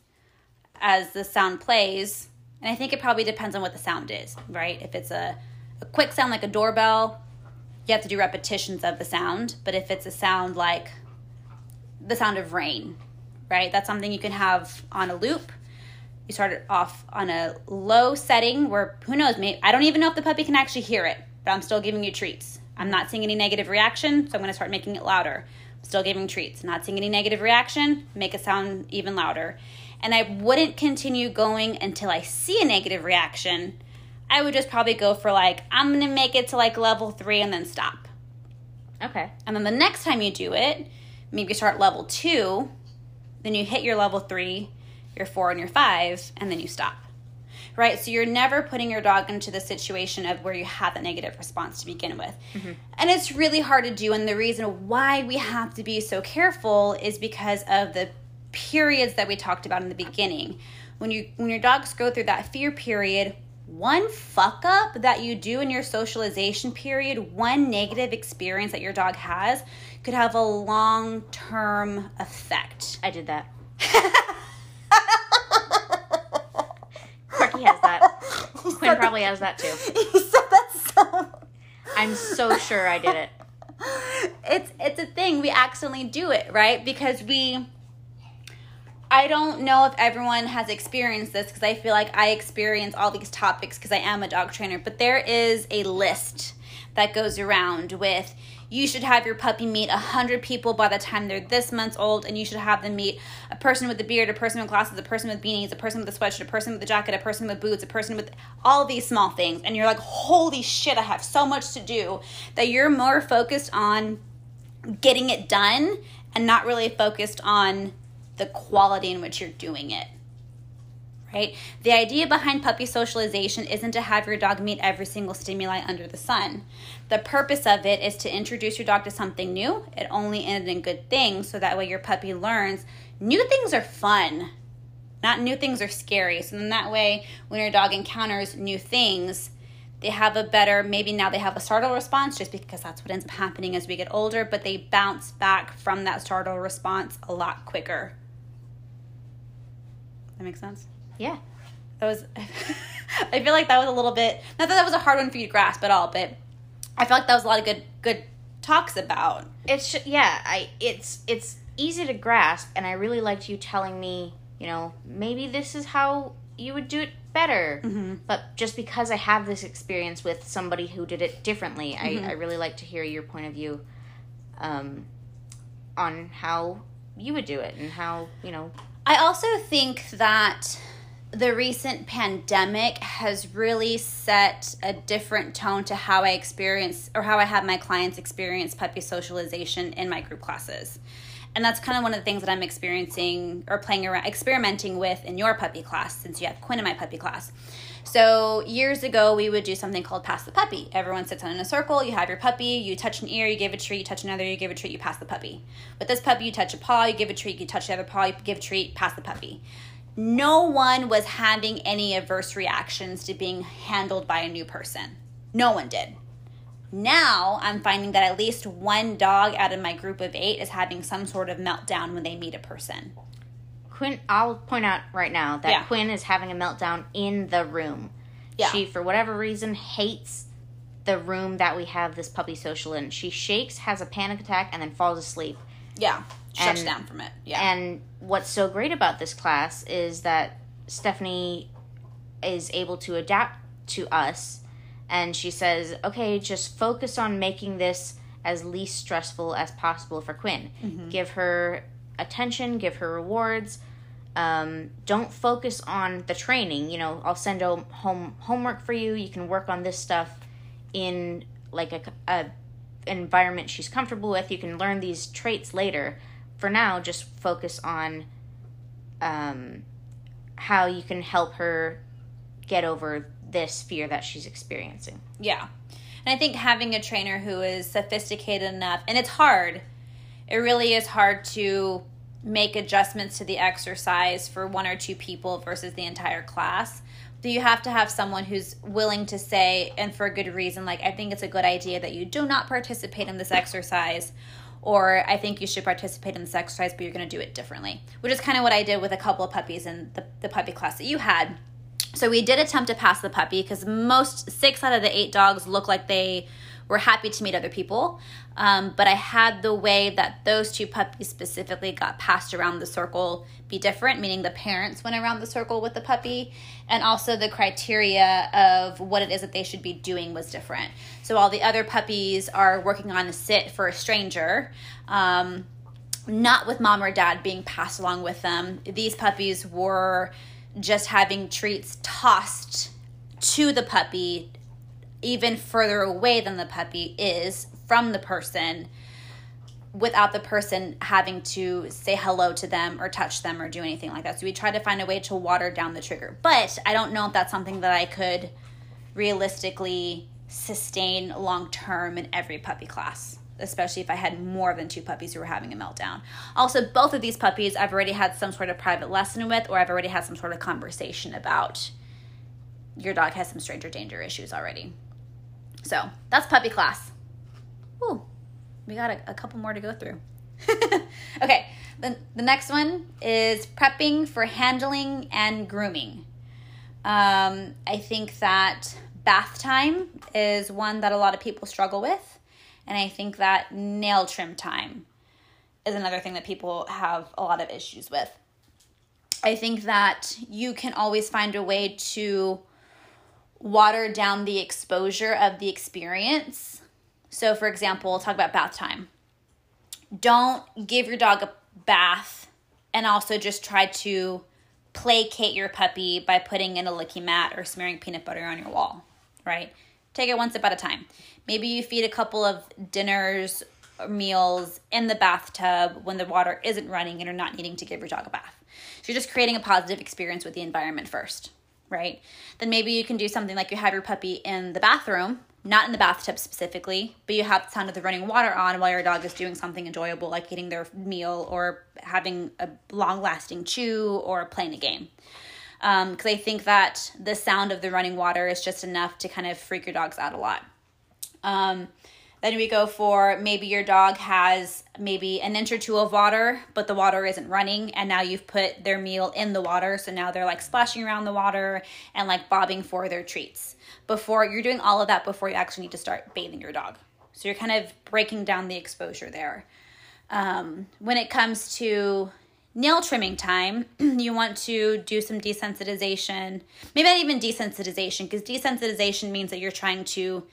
As the sound plays, and I think it probably depends on what the sound is, right? If it's a, a quick sound like a doorbell, you have to do repetitions of the sound. But if it's a sound like the sound of rain, right? That's something you can have on a loop. You start it off on a low setting where who knows, maybe I don't even know if the puppy can actually hear it, but I'm still giving you treats. I'm not seeing any negative reaction, so I'm going to start making it louder. I'm still giving treats. Not seeing any negative reaction, make it sound even louder. and I wouldn't continue going until I see a negative reaction, I would just probably go for like, I'm gonna make it to like level three and then stop.
Okay.
And then the next time you do it, maybe start level two, then you hit your level three, your four, and your five, and then you stop. Right? So you're never putting your dog into the situation of where you have a negative response to begin with. Mm-hmm. And it's really hard to do. And the reason why we have to be so careful is because of the periods that we talked about in the beginning. When you when your dogs go through that fear period, one fuck up that you do in your socialization period, one negative experience that your dog has could have a long term effect.
I did that. Corky has that. Quinn probably has that too. *laughs*
You said that so. *laughs*
I'm so sure I did it.
It's it's a thing we accidentally do it right because we. I don't know if everyone has experienced this because I feel like I experience all these topics because I am a dog trainer, but there is a list that goes around with you should have your puppy meet 100 people by the time they're this months old and you should have them meet a person with a beard a person with glasses a person with beanies a person with a sweatshirt a person with a jacket a person with boots a person with all these small things. And you're like holy shit i have so much to do that you're more focused on getting it done and not really focused on the quality in which you're doing it right? The idea behind puppy socialization isn't to have your dog meet every single stimuli under the sun. The purpose of it is to introduce your dog to something new. It only ends in good things, so that way your puppy learns new things are fun, not new things are scary. So then that way, when your dog encounters new things, they have a better, maybe now they have a startle response just because that's what ends up happening as we get older, but they bounce back from that startle response a lot quicker. That makes sense?
Yeah.
that was *laughs* I feel like that was a little bit not that that was a hard one for you to grasp at all, but I feel like that was a lot of good good talks about.
It's yeah, I it's it's easy to grasp and I really liked you telling me, you know, maybe this is how you would do it better. But just because I have this experience with somebody who did it differently, I, I really like to hear your point of view um, on how you would do it and how, you know,
I also think that the recent pandemic has really set a different tone to how I experience or how I have my clients experience puppy socialization in my group classes. And that's kind of one of the things that I'm experiencing or playing around, experimenting with in your puppy class since you have Quinn in my puppy class. So, years ago, we would do something called Pass the Puppy. Everyone sits in a circle, you have your puppy, you touch an ear, you give a treat, you touch another, you give a treat, you pass the puppy. With this puppy, you touch a paw, you give a treat, you touch the other paw, you give a treat, pass the puppy. No one was having any adverse reactions to being handled by a new person. No one did. Now I'm finding that at least one dog out of my group of eight is having some sort of meltdown when they meet a person.
Quinn, I'll point out right now that
Yeah.
Quinn is having a meltdown in the room.
Yeah.
She, for whatever reason, hates the room that we have this puppy social in. She shakes, has a panic attack, and then falls asleep.
Yeah, shuts
And-
down from it. Yeah,
And what's so great about this class is that Stephanie is able to adapt to us. And she says, okay, just focus on making this as least stressful as possible for Quinn. Give her attention, give her rewards. Um, don't focus on the training. You know, I'll send home, home homework for you. You can work on this stuff in like a, a environment she's comfortable with. You can learn these traits later. For now, just focus on um, how you can help her get over this fear that she's experiencing.
Yeah. And I think having a trainer who is sophisticated enough, and it's hard, it really is hard to make adjustments to the exercise for one or two people versus the entire class. Do you have to have someone who's willing to say, and for a good reason, like, I think it's a good idea that you do not participate in this exercise, or I think you should participate in this exercise, but you're going to do it differently, which is kind of what I did with a couple of puppies in the, the puppy class that you had. So we did attempt to pass the puppy because most six out of the eight dogs look like they were happy to meet other people. Um, but I had the way that those two puppies specifically got passed around the circle be different, meaning the parents went around the circle with the puppy, and also the criteria of what it is that they should be doing was different. So all the other puppies are working on a sit for a stranger, um, not with mom or dad being passed along with them. These puppies were just having treats tossed to the puppy even further away than the puppy is from the person without the person having to say hello to them or touch them or do anything like that. So we try to find a way to water down the trigger. But I don't know if that's something that I could realistically sustain long term in every puppy class, especially if I had more than two puppies who were having a meltdown. Also, both of these puppies I've already had some sort of private lesson with, or I've already had some sort of conversation about your dog has some stranger danger issues already. So that's puppy class. We got a, a couple more to go through. *laughs* okay, the, the next one is prepping for handling and grooming. Um, I think that bath time is one that a lot of people struggle with. And I think that nail trim time is another thing that people have a lot of issues with. I think that you can always find a way to water down the exposure of the experience. So, for example, we'll talk about bath time. Don't give your dog a bath and also just try to placate your puppy by putting in a licky mat or smearing peanut butter on your wall, right? Take it one step at a time. Maybe you feed a couple of dinners or meals in the bathtub when the water isn't running and you're not needing to give your dog a bath. So you're just creating a positive experience with the environment first right? Then maybe you can do something like you have your puppy in the bathroom, not in the bathtub specifically, but you have the sound of the running water on while your dog is doing something enjoyable like eating their meal or having a long lasting chew or playing a game. Because um, I think that the sound of the running water is just enough to kind of freak your dogs out a lot. Um, then we go for maybe your dog has maybe an inch or two of water, but the water isn't running, and now you've put their meal in the water. So now they're like splashing around the water and like bobbing for their treats. Before you're doing all of that before you actually need to start bathing your dog. So you're kind of breaking down the exposure there. Um, when it comes to nail trimming time, *clears throat* you want to do some desensitization. Maybe not even desensitization, because desensitization means that you're trying to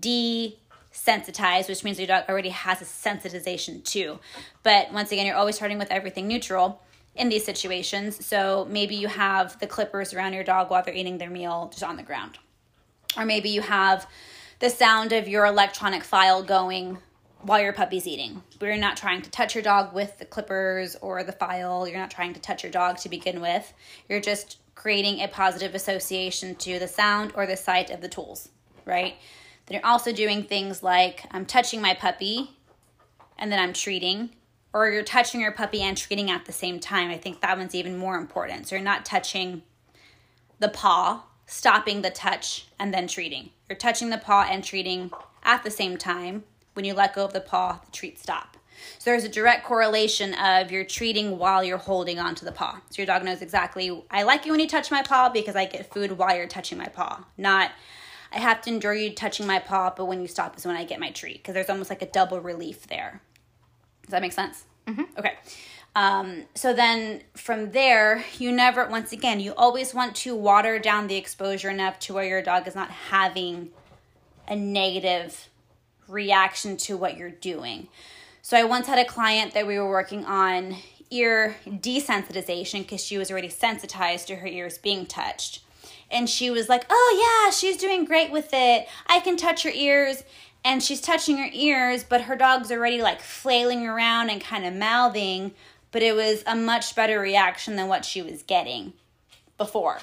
de sensitized, which means your dog already has a sensitization too. But once again, you're always starting with everything neutral in these situations. So maybe you have the clippers around your dog while they're eating their meal just on the ground. Or maybe you have the sound of your electronic file going while your puppy's eating. You're not trying to touch your dog with the clippers or the file. You're not trying to touch your dog to begin with. You're just creating a positive association to the sound or the sight of the tools, right? Then you're also doing things like I'm touching my puppy and then I'm treating, or you're touching your puppy and treating at the same time. I think that one's even more important. So you're not touching the paw, stopping the touch, and then treating. You're touching the paw and treating at the same time. When you let go of the paw, the treat stop. So there's a direct correlation of you're treating while you're holding onto the paw. So your dog knows exactly, I like you when you touch my paw because I get food while you're touching my paw. Not, I have to endure you touching my paw, but when you stop is when I get my treat because there's almost like a double relief there. Does that make sense? Mm-hmm. Okay. Um, so then from there, you never, once again, you always want to water down the exposure enough to where your dog is not having a negative reaction to what you're doing. So I once had a client that we were working on ear desensitization because she was already sensitized to her ears being touched and she was like, "Oh yeah, she's doing great with it. I can touch her ears." And she's touching her ears, but her dog's already like flailing around and kind of mouthing, but it was a much better reaction than what she was getting before.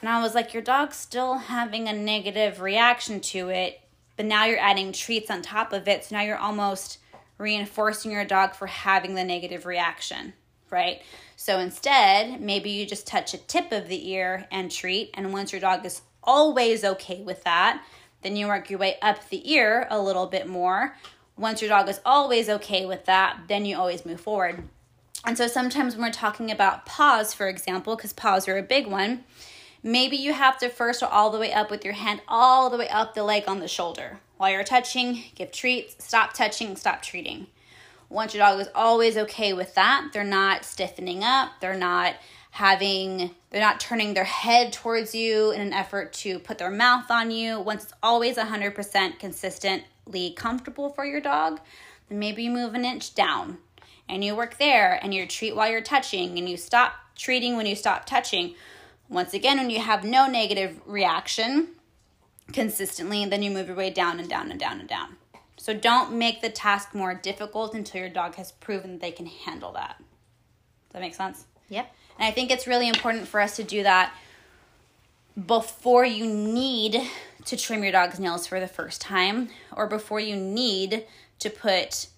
And I was like, "Your dog's still having a negative reaction to it, but now you're adding treats on top of it. So now you're almost reinforcing your dog for having the negative reaction." Right? So instead, maybe you just touch a tip of the ear and treat. And once your dog is always okay with that, then you work your way up the ear a little bit more. Once your dog is always okay with that, then you always move forward. And so sometimes when we're talking about paws, for example, because paws are a big one, maybe you have to first go all the way up with your hand all the way up the leg on the shoulder. While you're touching, give treats, stop touching, stop treating. Once your dog is always okay with that, they're not stiffening up, they're not having they're not turning their head towards you in an effort to put their mouth on you. Once it's always 100% consistently comfortable for your dog, then maybe you move an inch down and you work there and you treat while you're touching and you stop treating when you stop touching, once again, when you have no negative reaction consistently, then you move your way down and down and down and down. So don't make the task more difficult until your dog has proven that they can handle that. Does that make sense?
Yep.
And I think it's really important for us to do that before you need to trim your dog's nails for the first time or before you need to put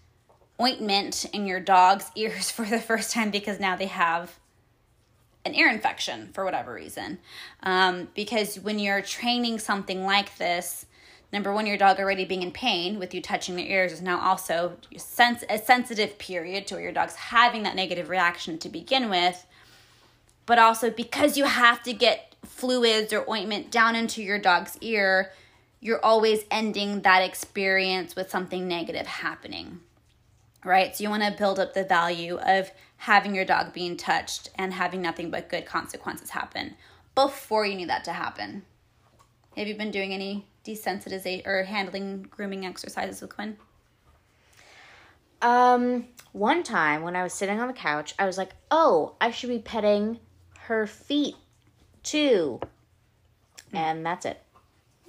ointment in your dog's *laughs* ears for the first time because now they have an ear infection for whatever reason. Um, because when you're training something like this, number one, your dog already being in pain with you touching their ears is now also a sensitive period to where your dog's having that negative reaction to begin with. But also because you have to get fluids or ointment down into your dog's ear, you're always ending that experience with something negative happening. Right? So you want to build up the value of having your dog being touched and having nothing but good consequences happen before you need that to happen. Have you been doing any desensitization or handling grooming exercises with Quinn?
Um, one time when I was sitting on the couch, I was like, "Oh, I should be petting her feet too," and that's it.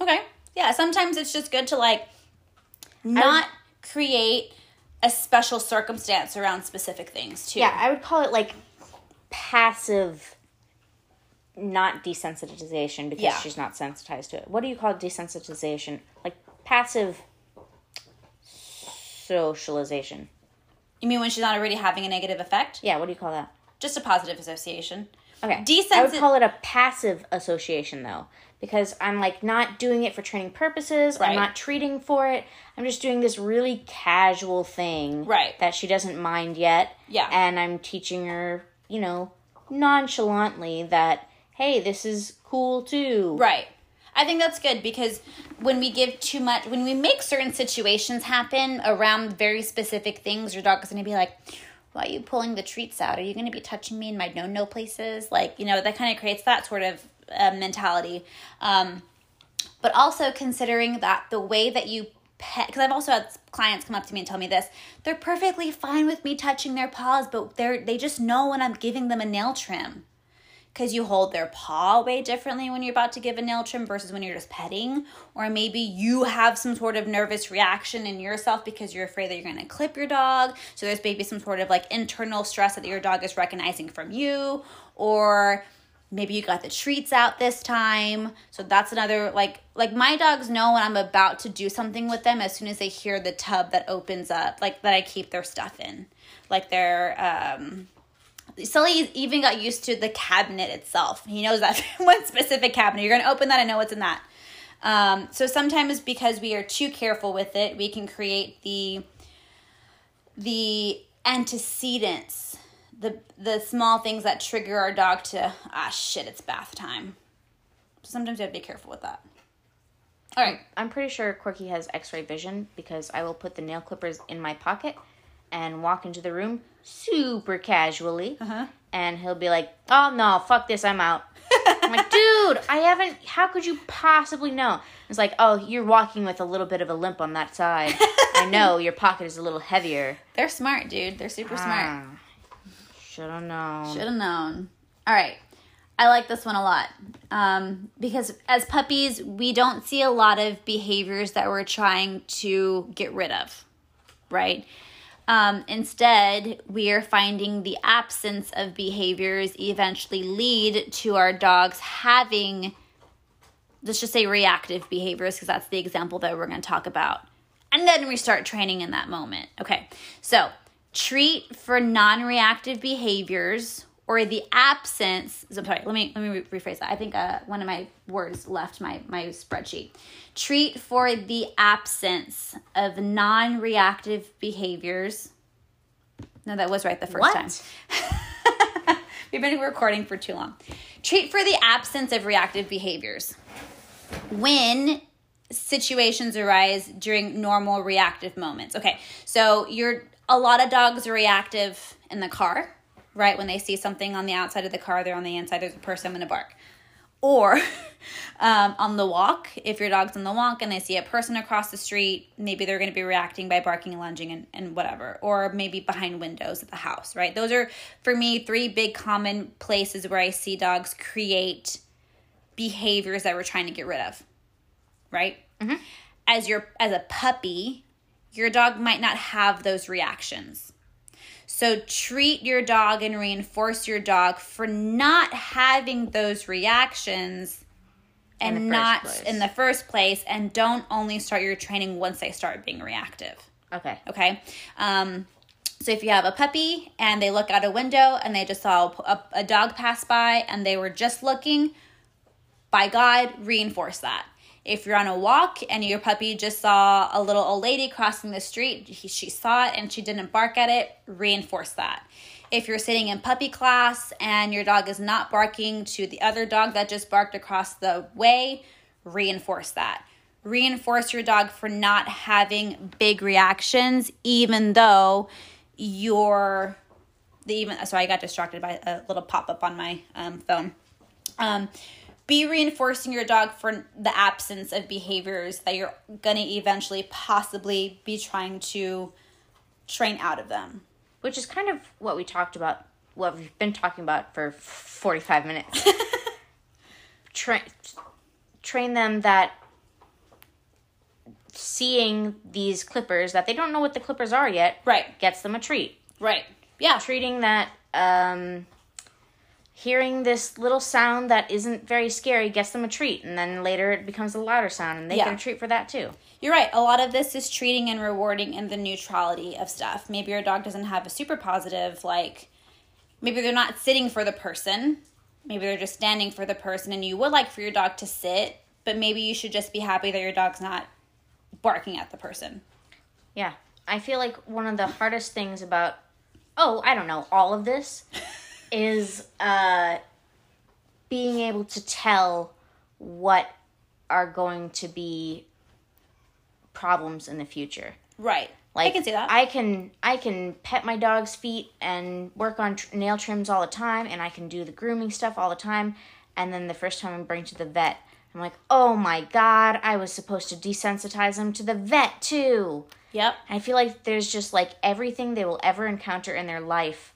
Okay, yeah. Sometimes it's just good to like not create a special circumstance around specific things too.
Yeah, I would call it like passive, not desensitization because
Yeah.
she's not sensitized to it. What do you call desensitization? Like passive socialization.
You mean when she's not already having a negative effect?
Yeah, what do you call that?
Just a positive association.
Okay. I would call it a passive association though, because I'm like not doing it for training purposes.
Right.
I'm not treating for it. I'm just doing this really casual thing
Right.
that she doesn't mind yet.
Yeah.
And I'm teaching her, you know, nonchalantly that hey, this is cool too.
Right. I think that's good because when we give too much, when we make certain situations happen around very specific things, your dog is going to be like, why are you pulling the treats out? Are you going to be touching me in my no no places? Like, you know, that kind of creates that sort of uh, mentality. Um, but also considering that the way that you pet, because I've also had clients come up to me and tell me this, they're perfectly fine with me touching their paws, but they're they just know when I'm giving them a nail trim because you hold their paw way differently when you're about to give a nail trim versus when you're just petting. Or maybe you have some sort of nervous reaction in yourself because you're afraid that you're going to clip your dog. So there's maybe some sort of like internal stress that your dog is recognizing from you. Or maybe you got the treats out this time. So that's another like like my dogs know when I'm about to do something with them as soon as they hear the tub that opens up, like that I keep their stuff in. Like their um Sully even got used to the cabinet itself. He knows that *laughs* one specific cabinet. You're going to open that and know what's in that. Um, so sometimes because we are too careful with it, we can create the the antecedents, the the small things that trigger our dog to ah shit, it's bath time. Sometimes you have to be careful with that. All right.
I'm pretty sure Quirky has X-ray vision because I will put the nail clippers in my pocket and walk into the room super casually,
Uh-huh.
and he'll be like, "Oh no, fuck this, I'm out." I'm like, dude, I haven't. How could you possibly know? It's like, oh, you're walking with a little bit of a limp on that side. I *laughs* know your pocket is a little heavier.
They're smart, dude. They're super smart.
Should have known.
Should have known. All right. I like this one a lot um, because as puppies, we don't see a lot of behaviors that we're trying to get rid of, right? Um, instead, we are finding the absence of behaviors eventually lead to our dogs having, let's just say, reactive behaviors, because that's the example that we're going to talk about. And then we start training in that moment. Okay, so treat for non reactive behaviors or the absence so sorry let me let me rephrase that. I think uh, one of my words left my my spreadsheet. Treat for the absence of non-reactive behaviors. No that was right the first
What?
time. *laughs* We've been recording for too long. Treat for the absence of reactive behaviors. When situations arise during normal reactive moments. Okay, so you're a lot of dogs are reactive in the car, right? When they see something on the outside of the car, they're on the inside, there's a person, I'm gonna bark. Or *laughs* um, on the walk, if your dog's on the walk and they see a person across the street, maybe they're going to be reacting by barking and lunging and, and whatever. Or maybe behind windows at the house, right? Those are, for me, three big common places where I see dogs create behaviors that we're trying to get rid of, right? Mm-hmm. As your as a puppy, your dog might not have those reactions. So treat your dog and reinforce your dog for not having those reactions and not place. in the first place and don't only start your training once they start being reactive.
Okay.
Okay. Um so if you have a puppy and they look out a window and they just saw a, a dog pass by and they were just looking, by God, reinforce that. If you're on a walk and your puppy just saw a little old lady crossing the street, he, she saw it and she didn't bark at it, reinforce that. If you're sitting in puppy class and your dog is not barking to the other dog that just barked across the way, reinforce that. Reinforce your dog for not having big reactions, even though you're the even. So I got distracted by a little pop up on my um, phone. Um, be reinforcing your dog for the absence of behaviors that you're going to eventually possibly be trying to train out of them.
Which is kind of what we talked about, what we've been talking about for 45 minutes. *laughs* train, train them that seeing these clippers that they don't know what the clippers are yet
right
gets them a treat
right yeah
treating that um hearing this little sound that isn't very scary gets them a treat and then later it becomes a louder sound and they yeah. get a treat for that too.
You're right. A lot of this is treating and rewarding in the neutrality of stuff. Maybe your dog doesn't have a super positive like maybe they're not sitting for the person. Maybe they're just standing for the person and you would like for your dog to sit but maybe you should just be happy that your dog's not barking at the person.
Yeah. I feel like one of the hardest things about oh i don't know all of this *laughs* is uh, being able to tell what are going to be problems in the future.
Right.
Like
I can see that.
I can I can pet my dog's feet and work on tr- nail trims all the time, and I can do the grooming stuff all the time. And then the first time I'm bring to the vet, I'm like, oh my god, I was supposed to desensitize them to the vet too.
Yep.
And I feel like there's just like everything they will ever encounter in their life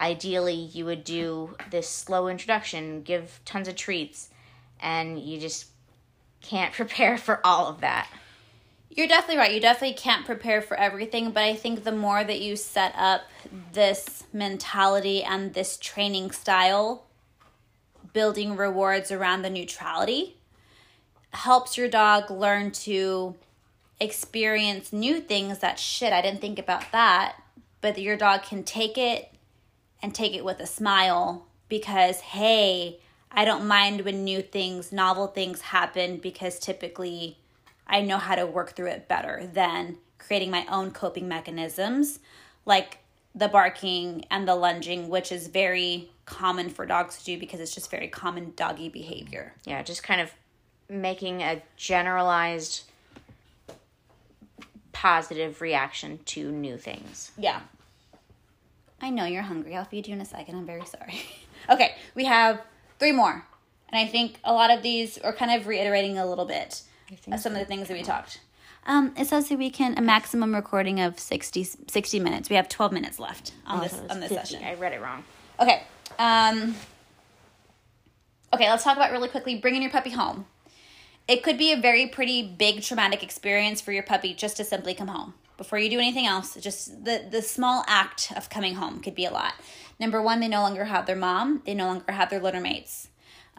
ideally you would do this slow introduction, give tons of treats, and you just can't *laughs* prepare for all of that.
You're definitely right. You definitely can't prepare for everything, but I think the more that you set up this mentality and this training style, building rewards around the neutrality, helps your dog learn to experience new things that shit, I didn't think about that. But your dog can take it and take it with a smile because, hey, I don't mind when new things, novel things happen because typically I know how to work through it better than creating my own coping mechanisms like the barking and the lunging, which is very common for dogs to do because it's just very common doggy behavior.
Yeah, just kind of making a generalized positive reaction to new things.
Yeah. I know you're hungry. I'll feed you in a second. I'm very sorry. *laughs* okay, we have three more. And I think a lot of these are kind of reiterating a little bit of some so. of the things that we talked. Um, it says that we can a maximum recording of 60, 60 minutes. We have 12 minutes left on oh, this on this 50. session.
I read it wrong.
Okay. Um, okay, let's talk about really quickly bringing your puppy home. It could be a very pretty big traumatic experience for your puppy just to simply come home before you do anything else just the the small act of coming home could be a lot number one they no longer have their mom they no longer have their litter mates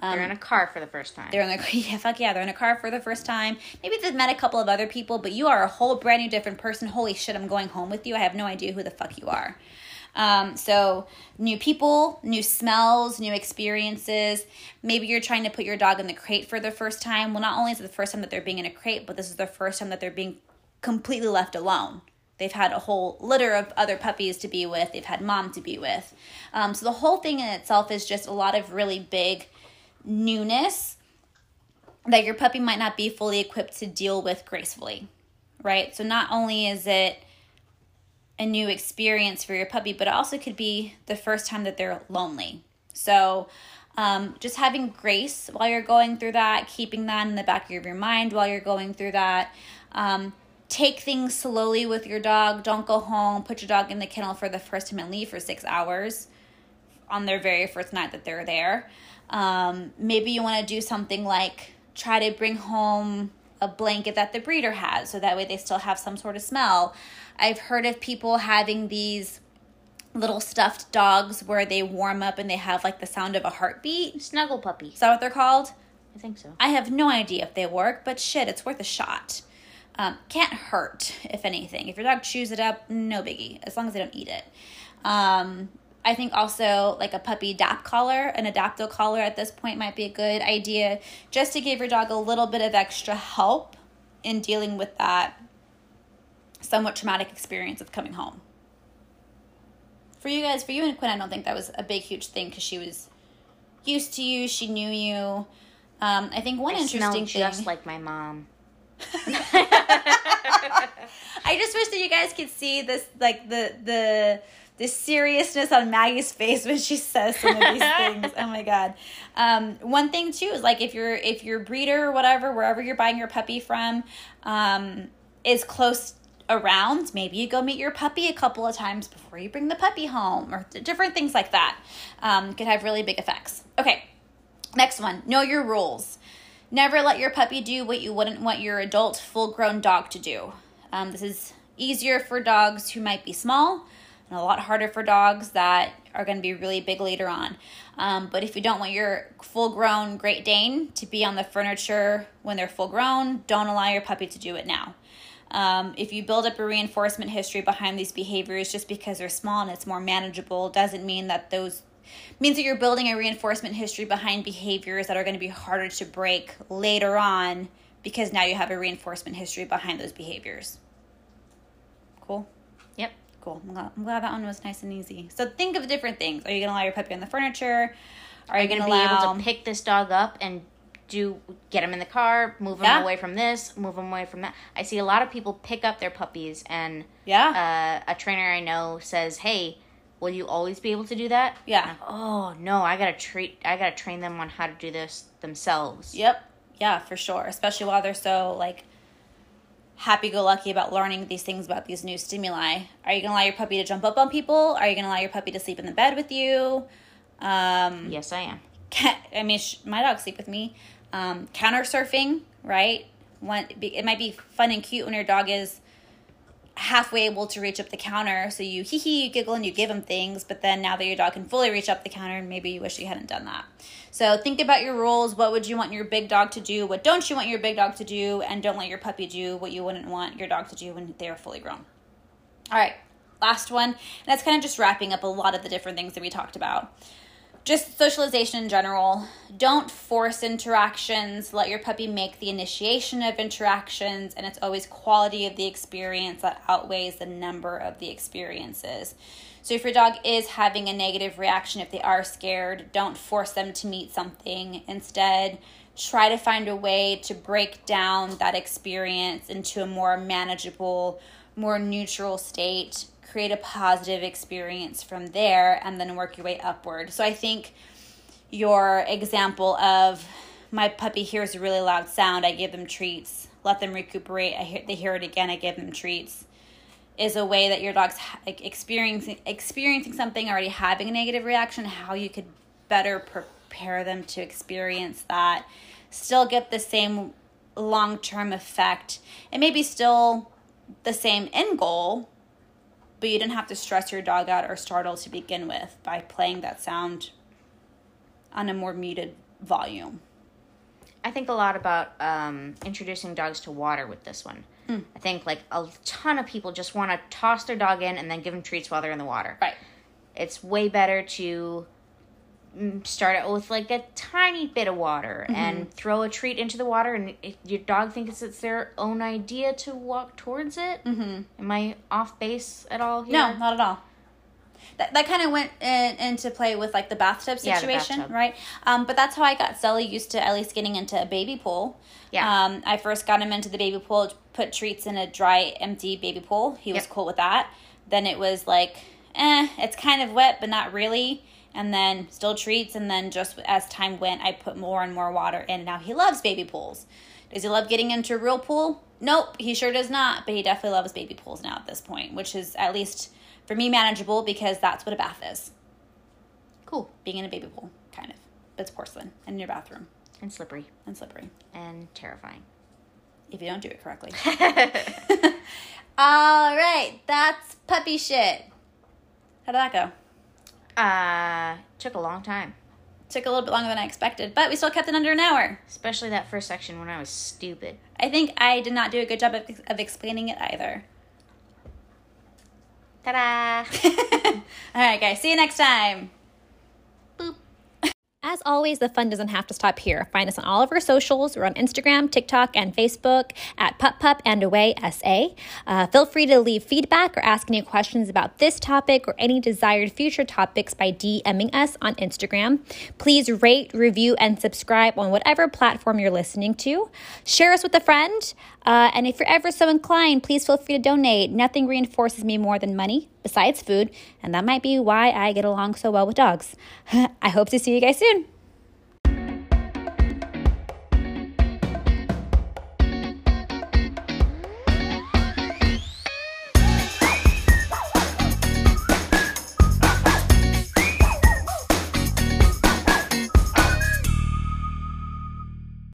um, they're in a car for the first time.
They're in the *laughs* yeah, fuck yeah, they're in a car for the first time. Maybe they've met a couple of other people, but you are a whole brand new different person. Holy shit, I'm going home with you. I have no idea who the fuck you are. Um, so new people, new smells, new experiences. Maybe you're trying to put your dog in the crate for the first time. Well, not only is it the first time that they're being in a crate, but this is the first time that they're being completely left alone. They've had a whole litter of other puppies to be with. They've had mom to be with. Um, so the whole thing in itself is just a lot of really big newness that your puppy might not be fully equipped to deal with gracefully, right? So not only is it a new experience for your puppy, but it also could be the first time that they're lonely. So Um, just having grace while you're going through that, keeping that in the back of your mind while you're going through that. Um, take things slowly with your dog. Don't go home, put your dog in the kennel for the first time and leave for six hours on their very first night that they're there. Um, maybe you want to do something like try to bring home a blanket that the breeder has so that way they still have some sort of smell. I've heard of people having these little stuffed dogs where they warm up and they have like the sound of a heartbeat.
Snuggle puppy.
Is that what they're called?
I think so.
I have no idea if they work, but shit, it's worth a shot. Um, can't hurt, if anything. If your dog chews it up, no biggie, as long as they don't eat it. Um, I think also like a puppy dap collar, an Adaptil collar at this point might be a good idea just to give your dog a little bit of extra help in dealing with that somewhat traumatic experience of coming home. For you guys, for you and Quinn, I don't think that was a big, huge thing because she was used to you, she knew you. Um, I think one
I
interesting
smell
thing.
just like my mom.
I just wish that you guys could see this, like the the the seriousness on Maggie's face when she says some of these *laughs* things. Oh my god. Um, one thing too is like if your if your breeder or whatever, wherever you're buying your puppy from, um, is close around, maybe you go meet your puppy a couple of times before you bring the puppy home, or different things like that. Um, could have really big effects. Okay, next one. Know your rules. Never let your puppy do what you wouldn't want your adult, full grown dog to do. Um, this is easier for dogs who might be small and a lot harder for dogs that are going to be really big later on. Um, but if you don't want your full grown Great Dane to be on the furniture when they're full grown, don't allow your puppy to do it now. Um, if you build up a reinforcement history behind these behaviors just because they're small and it's more manageable, doesn't mean that those means that you're building a reinforcement history behind behaviors that are going to be harder to break later on because now you have a reinforcement history behind those behaviors. Cool.
Yep.
Cool. I'm glad, I'm glad that one was nice and easy. So think of different things. Are you going to allow your puppy on the furniture? Are you going to
be
allow
able to pick this dog up and do get him in the car, move him
Yeah.
away from this, move him away from that. I see a lot of people pick up their puppies, and
Yeah.
uh, a trainer I know says, "Hey, will you always be able to do that?"
yeah.
Oh no, I gotta treat. I gotta train them on how to do this themselves.
Yep. Yeah, for sure. Especially while they're so like happy go lucky about learning these things about these new stimuli. Are you gonna allow your puppy to jump up on people? Are you gonna allow your puppy to sleep in the bed with you? Um,
Yes, I am.
ca- I mean, sh- my dog sleep with me. Um, counter surfing, right? One, it might be fun and cute when your dog is halfway able to reach up the counter. So you hee hee, you giggle, and you give him things. But then now that your dog can fully reach up the counter, maybe you wish you hadn't done that. So think about your rules. What would you want your big dog to do? What don't you want your big dog to do? And don't let your puppy do what you wouldn't want your dog to do when they are fully grown. All right, last one. And that's kind of just wrapping up a lot of the different things that we talked about just socialization in general. Don't force interactions. Let your puppy make the initiation of interactions, and it's always quality of the experience that outweighs the number of the experiences. So, if your dog is having a negative reaction, if they are scared, don't force them to meet something. Instead, try to find a way to break down that experience into a more manageable, more neutral state create a positive experience from there and then work your way upward. So I think your example of my puppy hears a really loud sound, I give them treats, let them recuperate, I hear, they hear it again, I give them treats is a way that your dog's experiencing experiencing something already having a negative reaction how you could better prepare them to experience that still get the same long-term effect and maybe still the same end goal but you didn't have to stress your dog out or startle to begin with by playing that sound on a more muted volume.
I think a lot about um, introducing dogs to water with this one.
Hmm.
I think like a ton of people just want to toss their dog in and then give them treats while they're in the water.
Right.
It's way better to mm, start out with like a tiny bit of water
Mm-hmm.
and throw a treat into the water, and your dog thinks it's their own idea to walk towards it.
Mm-hmm.
Am I off base at all here?
No, not at all. That, that kind of went in, into play with like the bathtub
Yeah, the
situation,
bathtub.
right? Um, but that's how I got Sully used to at least getting into a baby pool.
Yeah.
Um, I first got him into the baby pool, put treats in a dry, empty baby pool. He was
Yep.
cool with that. Then it was like, eh, it's kind of wet, but not really. And then still treats. And then just as time went, I put more and more water in. Now he loves baby pools. Does he love getting into a real pool? Nope, he sure does not. But he definitely loves baby pools now at this point, which is at least for me manageable because that's what a bath is.
Cool.
Being in a baby pool, kind of. But it's porcelain and in your bathroom
And slippery.
and slippery
And terrifying.
if you don't do it correctly. *laughs* *laughs* All right, that's puppy shit. How did that go?
Uh, took a long time.
Took a little bit longer than I expected, but we still kept it under an hour.
Especially that first section when I was stupid.
I think I did not do a good job of, of explaining it either.
Ta-da! *laughs*
All right, guys, see you next time. As always, the fun doesn't have to stop here. Find us on all of our socials. We're on Instagram, TikTok, and Facebook at Pup Pup and Away SA. Uh, feel free to leave feedback or ask any questions about this topic or any desired future topics by DMing us on Instagram. Please rate, review, and subscribe on whatever platform you're listening to. Share us with a friend. Uh, and if you're ever so inclined, please feel free to donate. Nothing reinforces me more than money, besides food, and that might be why I get along so well with dogs. *laughs* I hope to see you guys soon.